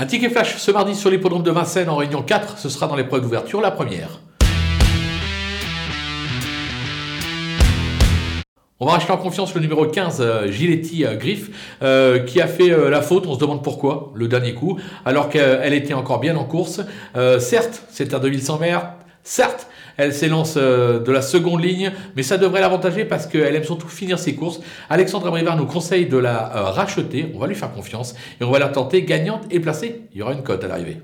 Un ticket flash ce mardi sur l'hippodrome de Vincennes en réunion 4, ce sera dans l'épreuve d'ouverture, la première. On va racheter en confiance le numéro 15, euh, Giletti euh, Griff, euh, qui a fait la faute. On se demande pourquoi, le dernier coup, alors qu'elle était encore bien en course. Certes, c'est un 2000 sans mer. Certes, elle s'élance euh, de la seconde ligne, mais ça devrait l'avantager parce qu'elle aime surtout finir ses courses. Alexandre Brivard nous conseille de la euh, racheter. On va lui faire confiance et on va la tenter gagnante et placée. Il y aura une cote à l'arrivée.